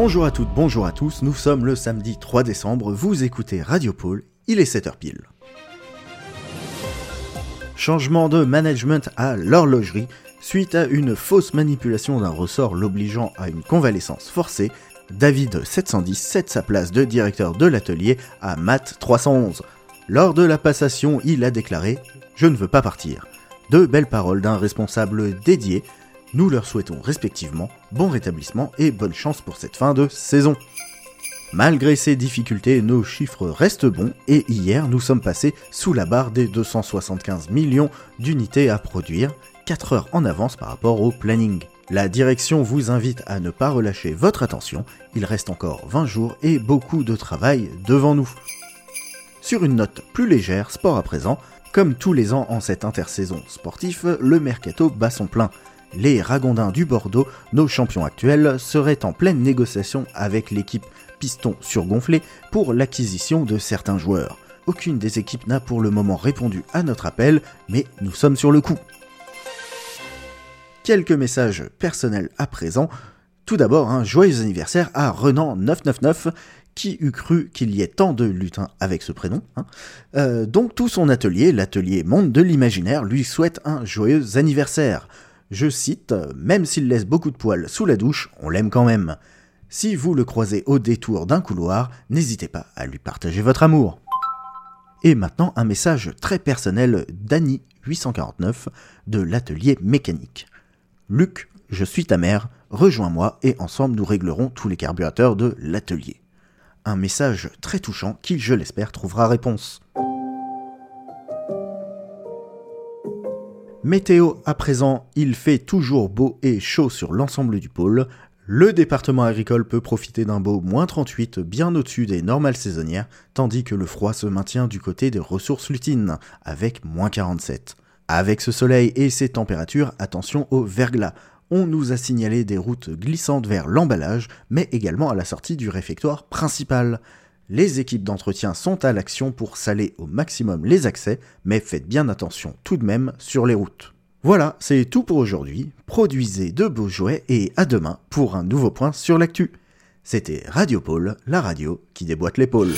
Bonjour à toutes, bonjour à tous, nous sommes le samedi 3 décembre, vous écoutez Radio Pôle, il est 7h pile. Changement de management à l'horlogerie, suite à une fausse manipulation d'un ressort l'obligeant à une convalescence forcée, David 710 cède sa place de directeur de l'atelier à Matt 311. Lors de la passation, il a déclaré Je ne veux pas partir. Deux belles paroles d'un responsable dédié. Nous leur souhaitons respectivement bon rétablissement et bonne chance pour cette fin de saison. Malgré ces difficultés, nos chiffres restent bons et hier nous sommes passés sous la barre des 275 millions d'unités à produire, 4 heures en avance par rapport au planning. La direction vous invite à ne pas relâcher votre attention, il reste encore 20 jours et beaucoup de travail devant nous. Sur une note plus légère, sport à présent, comme tous les ans en cette intersaison sportif, le mercato bat son plein. Les Ragondins du Bordeaux, nos champions actuels, seraient en pleine négociation avec l'équipe Piston surgonflé pour l'acquisition de certains joueurs. Aucune des équipes n'a pour le moment répondu à notre appel, mais nous sommes sur le coup. Quelques messages personnels à présent. Tout d'abord, un joyeux anniversaire à Renan999 qui eût cru qu'il y ait tant de lutins avec ce prénom hein. euh, Donc tout son atelier, l'atelier Monde de l'Imaginaire, lui souhaite un joyeux anniversaire. Je cite, même s'il laisse beaucoup de poils sous la douche, on l'aime quand même. Si vous le croisez au détour d'un couloir, n'hésitez pas à lui partager votre amour. Et maintenant un message très personnel d'Annie 849 de l'atelier mécanique. Luc, je suis ta mère, rejoins-moi et ensemble nous réglerons tous les carburateurs de l'atelier un message très touchant qui, je l'espère, trouvera réponse. Météo à présent, il fait toujours beau et chaud sur l'ensemble du pôle. Le département agricole peut profiter d'un beau moins 38 bien au-dessus des normales saisonnières, tandis que le froid se maintient du côté des ressources lutines, avec moins 47. Avec ce soleil et ces températures, attention au verglas on nous a signalé des routes glissantes vers l'emballage, mais également à la sortie du réfectoire principal. Les équipes d'entretien sont à l'action pour saler au maximum les accès, mais faites bien attention tout de même sur les routes. Voilà, c'est tout pour aujourd'hui. Produisez de beaux jouets et à demain pour un nouveau point sur l'actu. C'était Radio Pôle, la radio qui déboîte l'épaule.